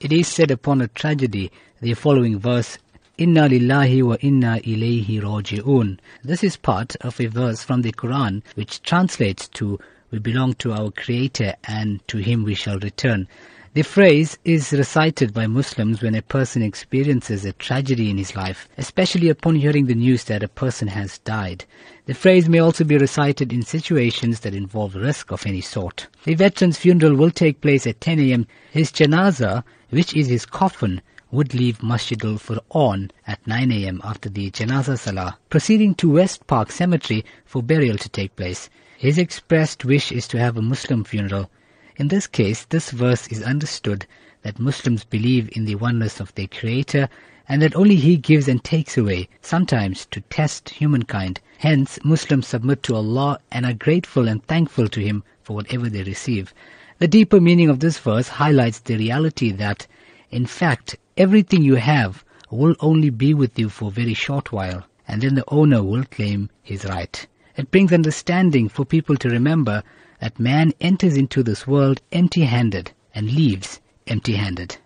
It is said upon a tragedy, the following verse, Inna lillahi wa inna ilayhi raji'un. This is part of a verse from the Quran which translates to we belong to our Creator and to Him we shall return. The phrase is recited by Muslims when a person experiences a tragedy in his life, especially upon hearing the news that a person has died. The phrase may also be recited in situations that involve risk of any sort. The veteran's funeral will take place at 10 a.m. His janaza, which is his coffin, would leave Masjid al-Furqan at 9 a.m. after the janaza salah, proceeding to West Park Cemetery for burial to take place. His expressed wish is to have a Muslim funeral. In this case, this verse is understood that Muslims believe in the oneness of their Creator and that only He gives and takes away, sometimes to test humankind. Hence, Muslims submit to Allah and are grateful and thankful to Him for whatever they receive. The deeper meaning of this verse highlights the reality that, in fact, everything you have will only be with you for a very short while, and then the owner will claim his right. It brings understanding for people to remember that man enters into this world empty-handed and leaves empty-handed.